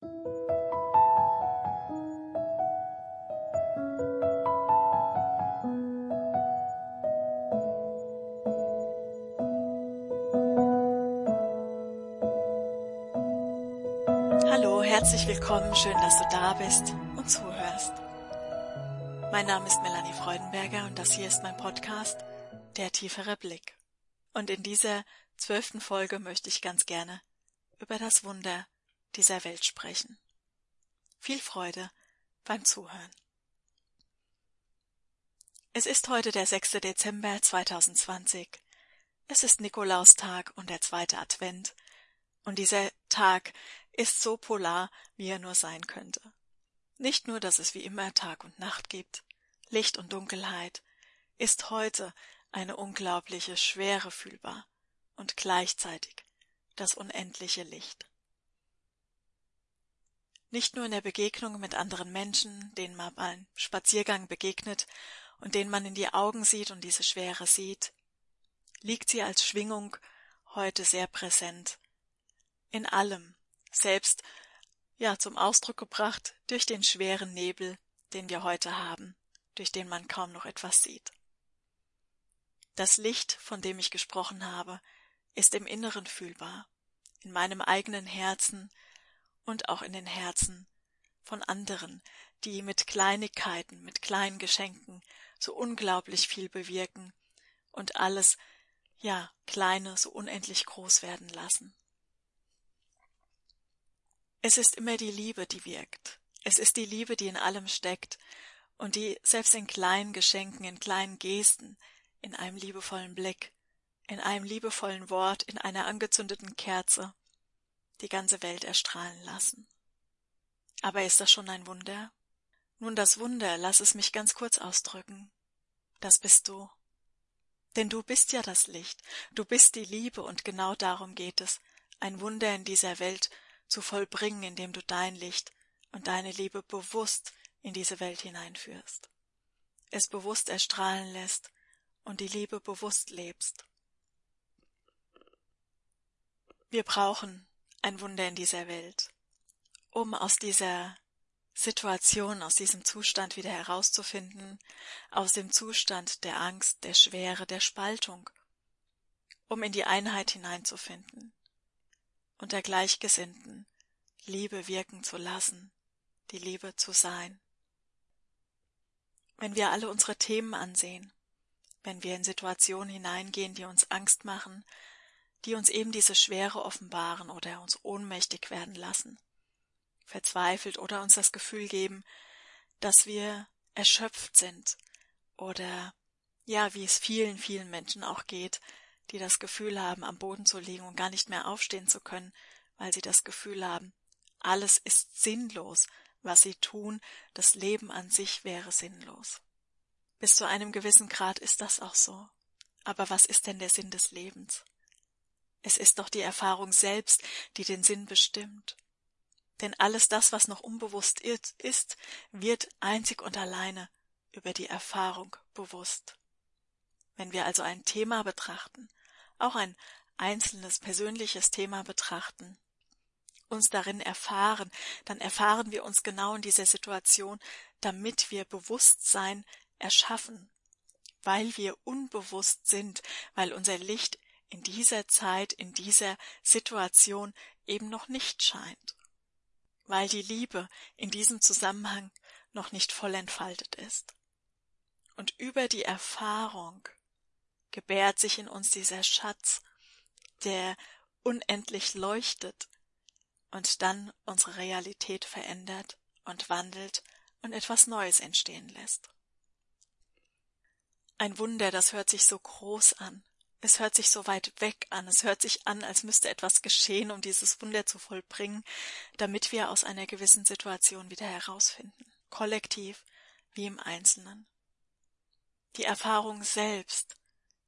Hallo, herzlich willkommen, schön, dass du da bist und zuhörst. Mein Name ist Melanie Freudenberger und das hier ist mein Podcast Der tiefere Blick. Und in dieser zwölften Folge möchte ich ganz gerne über das Wunder dieser Welt sprechen. Viel Freude beim Zuhören. Es ist heute der 6. Dezember 2020. Es ist Nikolaustag und der zweite Advent. Und dieser Tag ist so polar, wie er nur sein könnte. Nicht nur, dass es wie immer Tag und Nacht gibt, Licht und Dunkelheit, ist heute eine unglaubliche Schwere fühlbar und gleichzeitig das unendliche Licht. Nicht nur in der Begegnung mit anderen Menschen, denen man beim Spaziergang begegnet und denen man in die Augen sieht und diese Schwere sieht, liegt sie als Schwingung heute sehr präsent. In allem, selbst ja zum Ausdruck gebracht durch den schweren Nebel, den wir heute haben, durch den man kaum noch etwas sieht. Das Licht, von dem ich gesprochen habe, ist im Inneren fühlbar, in meinem eigenen Herzen und auch in den Herzen von anderen, die mit Kleinigkeiten, mit kleinen Geschenken so unglaublich viel bewirken und alles, ja, Kleine so unendlich groß werden lassen. Es ist immer die Liebe, die wirkt. Es ist die Liebe, die in allem steckt und die selbst in kleinen Geschenken, in kleinen Gesten, in einem liebevollen Blick, in einem liebevollen Wort, in einer angezündeten Kerze die ganze Welt erstrahlen lassen. Aber ist das schon ein Wunder? Nun, das Wunder, lass es mich ganz kurz ausdrücken. Das bist du. Denn du bist ja das Licht, du bist die Liebe, und genau darum geht es, ein Wunder in dieser Welt zu vollbringen, indem du dein Licht und deine Liebe bewusst in diese Welt hineinführst, es bewusst erstrahlen lässt und die Liebe bewusst lebst. Wir brauchen ein Wunder in dieser Welt, um aus dieser Situation, aus diesem Zustand wieder herauszufinden, aus dem Zustand der Angst, der Schwere, der Spaltung, um in die Einheit hineinzufinden und der Gleichgesinnten Liebe wirken zu lassen, die Liebe zu sein. Wenn wir alle unsere Themen ansehen, wenn wir in Situationen hineingehen, die uns Angst machen, die uns eben diese Schwere offenbaren oder uns ohnmächtig werden lassen, verzweifelt oder uns das Gefühl geben, dass wir erschöpft sind oder ja, wie es vielen, vielen Menschen auch geht, die das Gefühl haben, am Boden zu liegen und gar nicht mehr aufstehen zu können, weil sie das Gefühl haben, alles ist sinnlos, was sie tun, das Leben an sich wäre sinnlos. Bis zu einem gewissen Grad ist das auch so. Aber was ist denn der Sinn des Lebens? Es ist doch die Erfahrung selbst, die den Sinn bestimmt. Denn alles das, was noch unbewusst ist, wird einzig und alleine über die Erfahrung bewusst. Wenn wir also ein Thema betrachten, auch ein einzelnes persönliches Thema betrachten, uns darin erfahren, dann erfahren wir uns genau in dieser Situation, damit wir Bewusstsein erschaffen, weil wir unbewusst sind, weil unser Licht in dieser Zeit, in dieser Situation eben noch nicht scheint, weil die Liebe in diesem Zusammenhang noch nicht voll entfaltet ist. Und über die Erfahrung gebärt sich in uns dieser Schatz, der unendlich leuchtet und dann unsere Realität verändert und wandelt und etwas Neues entstehen lässt. Ein Wunder, das hört sich so groß an, es hört sich so weit weg an, es hört sich an, als müsste etwas geschehen, um dieses Wunder zu vollbringen, damit wir aus einer gewissen Situation wieder herausfinden, kollektiv wie im Einzelnen. Die Erfahrung selbst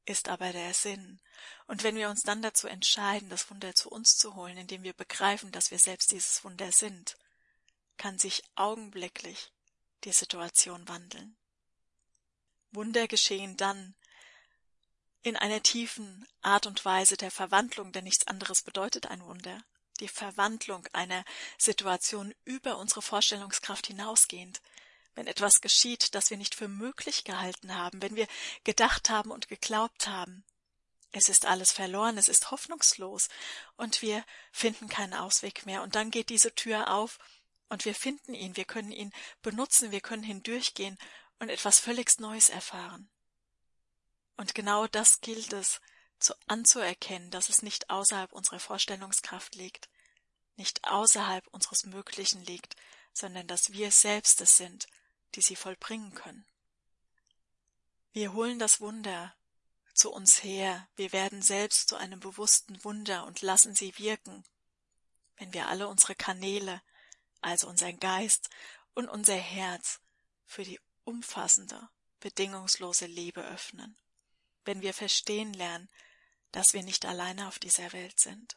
ist aber der Sinn, und wenn wir uns dann dazu entscheiden, das Wunder zu uns zu holen, indem wir begreifen, dass wir selbst dieses Wunder sind, kann sich augenblicklich die Situation wandeln. Wunder geschehen dann, in einer tiefen Art und Weise der Verwandlung, denn nichts anderes bedeutet ein Wunder, die Verwandlung einer Situation über unsere Vorstellungskraft hinausgehend, wenn etwas geschieht, das wir nicht für möglich gehalten haben, wenn wir gedacht haben und geglaubt haben, es ist alles verloren, es ist hoffnungslos, und wir finden keinen Ausweg mehr, und dann geht diese Tür auf, und wir finden ihn, wir können ihn benutzen, wir können hindurchgehen und etwas völlig Neues erfahren. Und genau das gilt es, zu anzuerkennen, dass es nicht außerhalb unserer Vorstellungskraft liegt, nicht außerhalb unseres Möglichen liegt, sondern dass wir selbst es sind, die sie vollbringen können. Wir holen das Wunder zu uns her, wir werden selbst zu einem bewussten Wunder und lassen sie wirken, wenn wir alle unsere Kanäle, also unseren Geist und unser Herz für die umfassende, bedingungslose Liebe öffnen, wenn wir verstehen lernen, dass wir nicht alleine auf dieser Welt sind,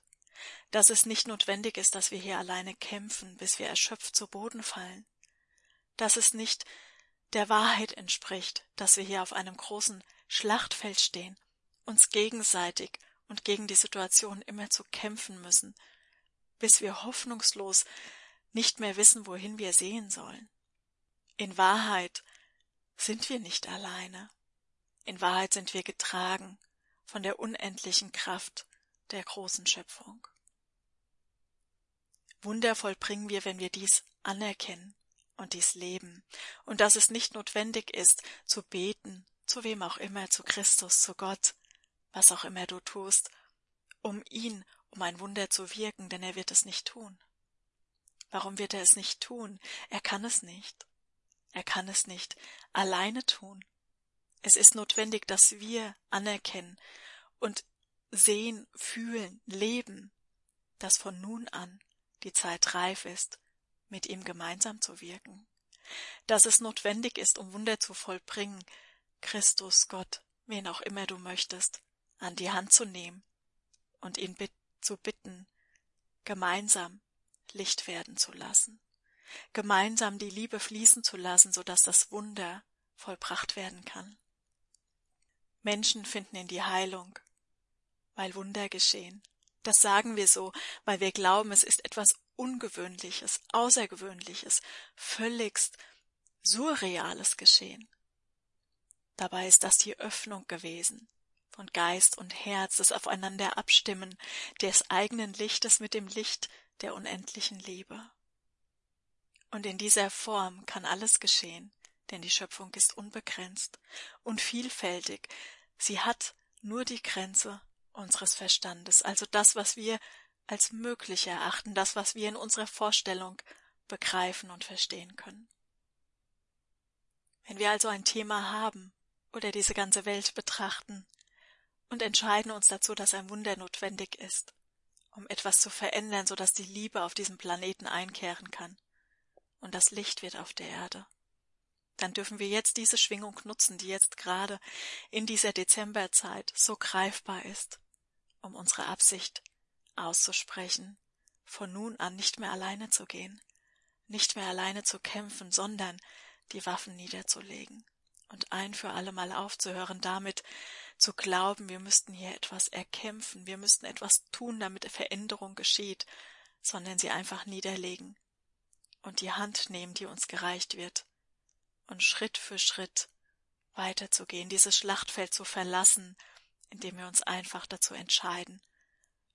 dass es nicht notwendig ist, dass wir hier alleine kämpfen, bis wir erschöpft zu Boden fallen, dass es nicht der Wahrheit entspricht, dass wir hier auf einem großen Schlachtfeld stehen, uns gegenseitig und gegen die Situation immer zu kämpfen müssen, bis wir hoffnungslos nicht mehr wissen, wohin wir sehen sollen. In Wahrheit sind wir nicht alleine. In Wahrheit sind wir getragen von der unendlichen Kraft der großen Schöpfung. Wundervoll bringen wir, wenn wir dies anerkennen und dies leben, und dass es nicht notwendig ist, zu beten, zu wem auch immer, zu Christus, zu Gott, was auch immer du tust, um ihn, um ein Wunder zu wirken, denn er wird es nicht tun. Warum wird er es nicht tun? Er kann es nicht. Er kann es nicht alleine tun. Es ist notwendig, dass wir anerkennen und sehen, fühlen, leben, dass von nun an die Zeit reif ist, mit ihm gemeinsam zu wirken, dass es notwendig ist, um Wunder zu vollbringen, Christus, Gott, wen auch immer du möchtest, an die Hand zu nehmen und ihn bit zu bitten, gemeinsam Licht werden zu lassen, gemeinsam die Liebe fließen zu lassen, so dass das Wunder vollbracht werden kann. Menschen finden in die Heilung, weil Wunder geschehen. Das sagen wir so, weil wir glauben, es ist etwas Ungewöhnliches, Außergewöhnliches, völligst Surreales geschehen. Dabei ist das die Öffnung gewesen von Geist und Herz, das Aufeinander abstimmen des eigenen Lichtes mit dem Licht der unendlichen Liebe. Und in dieser Form kann alles geschehen, denn die Schöpfung ist unbegrenzt und vielfältig. Sie hat nur die Grenze unseres Verstandes, also das, was wir als möglich erachten, das, was wir in unserer Vorstellung begreifen und verstehen können. Wenn wir also ein Thema haben oder diese ganze Welt betrachten und entscheiden uns dazu, dass ein Wunder notwendig ist, um etwas zu verändern, so dass die Liebe auf diesem Planeten einkehren kann und das Licht wird auf der Erde, dann dürfen wir jetzt diese Schwingung nutzen, die jetzt gerade in dieser Dezemberzeit so greifbar ist, um unsere Absicht auszusprechen, von nun an nicht mehr alleine zu gehen, nicht mehr alleine zu kämpfen, sondern die Waffen niederzulegen und ein für allemal aufzuhören, damit zu glauben, wir müssten hier etwas erkämpfen, wir müssten etwas tun, damit Veränderung geschieht, sondern sie einfach niederlegen und die Hand nehmen, die uns gereicht wird, und Schritt für Schritt weiterzugehen, dieses Schlachtfeld zu verlassen, indem wir uns einfach dazu entscheiden,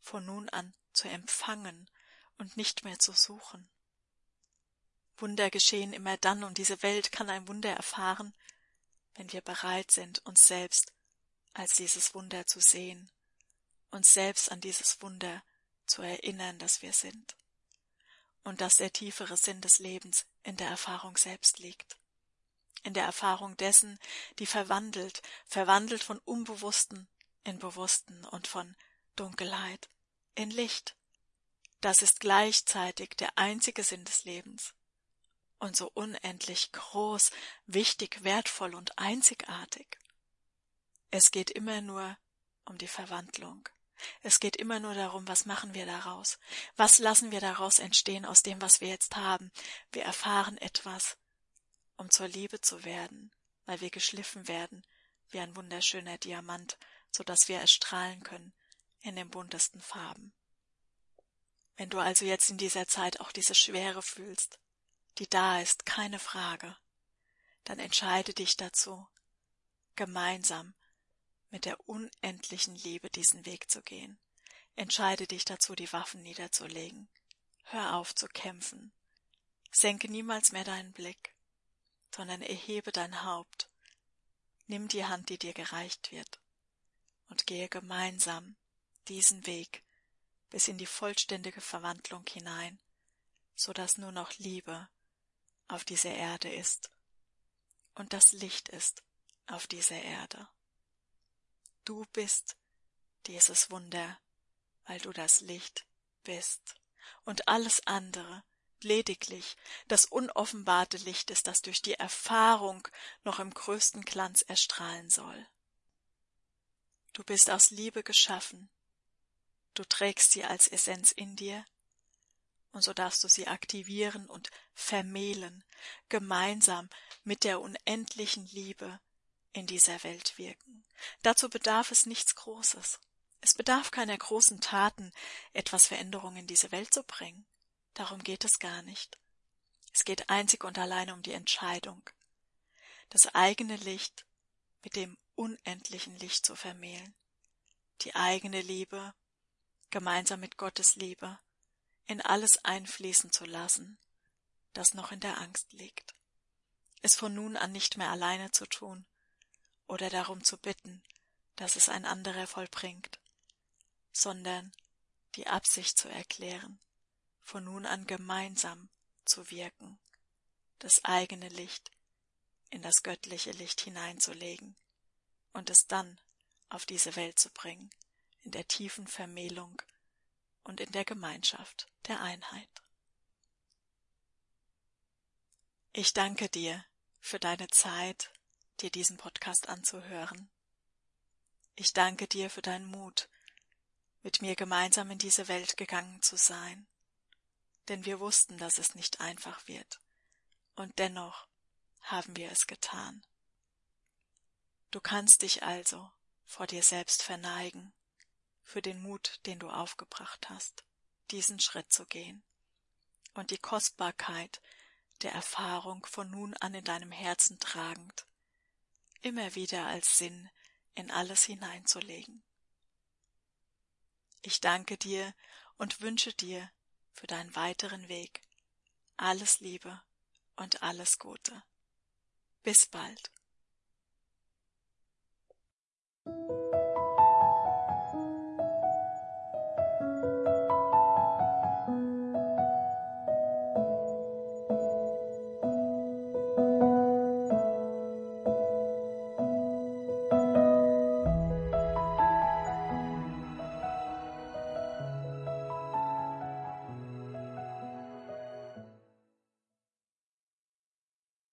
von nun an zu empfangen und nicht mehr zu suchen. Wunder geschehen immer dann, und diese Welt kann ein Wunder erfahren, wenn wir bereit sind, uns selbst als dieses Wunder zu sehen, uns selbst an dieses Wunder zu erinnern, dass wir sind, und dass der tiefere Sinn des Lebens in der Erfahrung selbst liegt in der Erfahrung dessen, die verwandelt, verwandelt von Unbewussten in Bewussten und von Dunkelheit in Licht. Das ist gleichzeitig der einzige Sinn des Lebens und so unendlich groß, wichtig, wertvoll und einzigartig. Es geht immer nur um die Verwandlung. Es geht immer nur darum, was machen wir daraus? Was lassen wir daraus entstehen aus dem, was wir jetzt haben? Wir erfahren etwas, um zur Liebe zu werden, weil wir geschliffen werden wie ein wunderschöner Diamant, so dass wir erstrahlen können in den buntesten Farben. Wenn du also jetzt in dieser Zeit auch diese Schwere fühlst, die da ist, keine Frage, dann entscheide dich dazu, gemeinsam mit der unendlichen Liebe diesen Weg zu gehen. Entscheide dich dazu, die Waffen niederzulegen. Hör auf zu kämpfen. Senke niemals mehr deinen Blick, sondern erhebe dein Haupt. Nimm die Hand, die dir gereicht wird, und gehe gemeinsam diesen Weg bis in die vollständige Verwandlung hinein, so dass nur noch Liebe auf dieser Erde ist und das Licht ist auf dieser Erde. Du bist dieses Wunder, weil du das Licht bist. Und alles andere, lediglich das unoffenbarte Licht ist, das durch die Erfahrung noch im größten Glanz erstrahlen soll. Du bist aus Liebe geschaffen. Du trägst sie als Essenz in dir, und so darfst du sie aktivieren und vermählen, gemeinsam mit der unendlichen Liebe, in dieser Welt wirken. Dazu bedarf es nichts Großes. Es bedarf keiner großen Taten, etwas Veränderung in diese Welt zu bringen. Darum geht es gar nicht. Es geht einzig und allein um die Entscheidung, das eigene Licht mit dem unendlichen Licht zu vermählen, die eigene Liebe gemeinsam mit Gottes Liebe in alles einfließen zu lassen, das noch in der Angst liegt, es von nun an nicht mehr alleine zu tun, oder darum zu bitten, dass es ein anderer vollbringt, sondern die Absicht zu erklären, von nun an gemeinsam zu wirken, das eigene Licht in das göttliche Licht hineinzulegen und es dann auf diese Welt zu bringen, in der tiefen Vermählung und in der Gemeinschaft der Einheit. Ich danke dir für deine Zeit dir diesen Podcast anzuhören. Ich danke dir für deinen Mut, mit mir gemeinsam in diese Welt gegangen zu sein, denn wir wussten, dass es nicht einfach wird, und dennoch haben wir es getan. Du kannst dich also vor dir selbst verneigen, für den Mut, den du aufgebracht hast, diesen Schritt zu gehen, und die Kostbarkeit der Erfahrung von nun an in deinem Herzen tragend, immer wieder als Sinn in alles hineinzulegen. Ich danke dir und wünsche dir für deinen weiteren Weg alles Liebe und alles Gute. Bis bald.